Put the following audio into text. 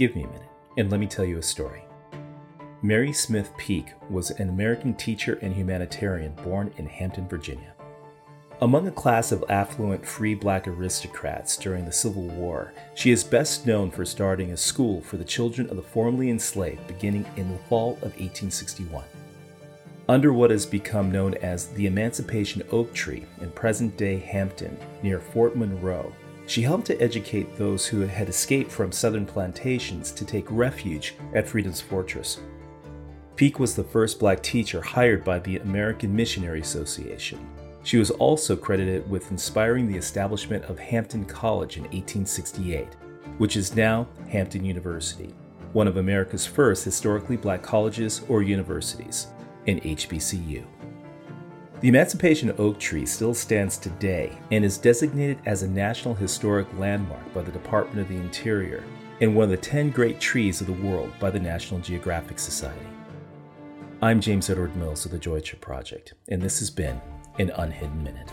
Give me a minute, and let me tell you a story. Mary Smith Peake was an American teacher and humanitarian born in Hampton, Virginia. Among a class of affluent free black aristocrats during the Civil War, she is best known for starting a school for the children of the formerly enslaved beginning in the fall of 1861. Under what has become known as the Emancipation Oak Tree in present day Hampton, near Fort Monroe, she helped to educate those who had escaped from southern plantations to take refuge at Freedom's Fortress. Peake was the first black teacher hired by the American Missionary Association. She was also credited with inspiring the establishment of Hampton College in 1868, which is now Hampton University, one of America's first historically black colleges or universities, an HBCU. The Emancipation Oak Tree still stands today and is designated as a National Historic Landmark by the Department of the Interior and one of the 10 great trees of the world by the National Geographic Society. I'm James Edward Mills of the Joy Trip Project, and this has been an Unhidden Minute.